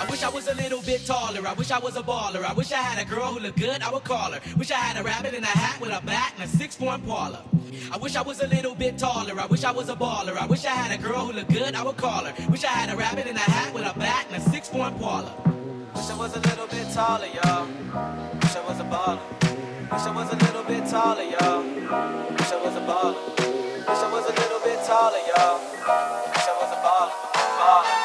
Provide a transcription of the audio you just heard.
I wish I was a little bit taller, I wish I was a baller. I wish I had a girl who looked good, I would call her. Wish I had a rabbit in a hat with a bat and a six four Impala. I wish I was a little bit taller. I wish I was a baller. I wish I had a girl who looked good, I would call her. Wish I had a rabbit in a hat with a bat and a six four Impala. Wish I was a little bit taller, y'all. Wish I was a baller. Wish I was a little bit taller, y'all. Wish I was a baller. Wish I was a little bit taller, y'all. Wish I was a baller. Baller.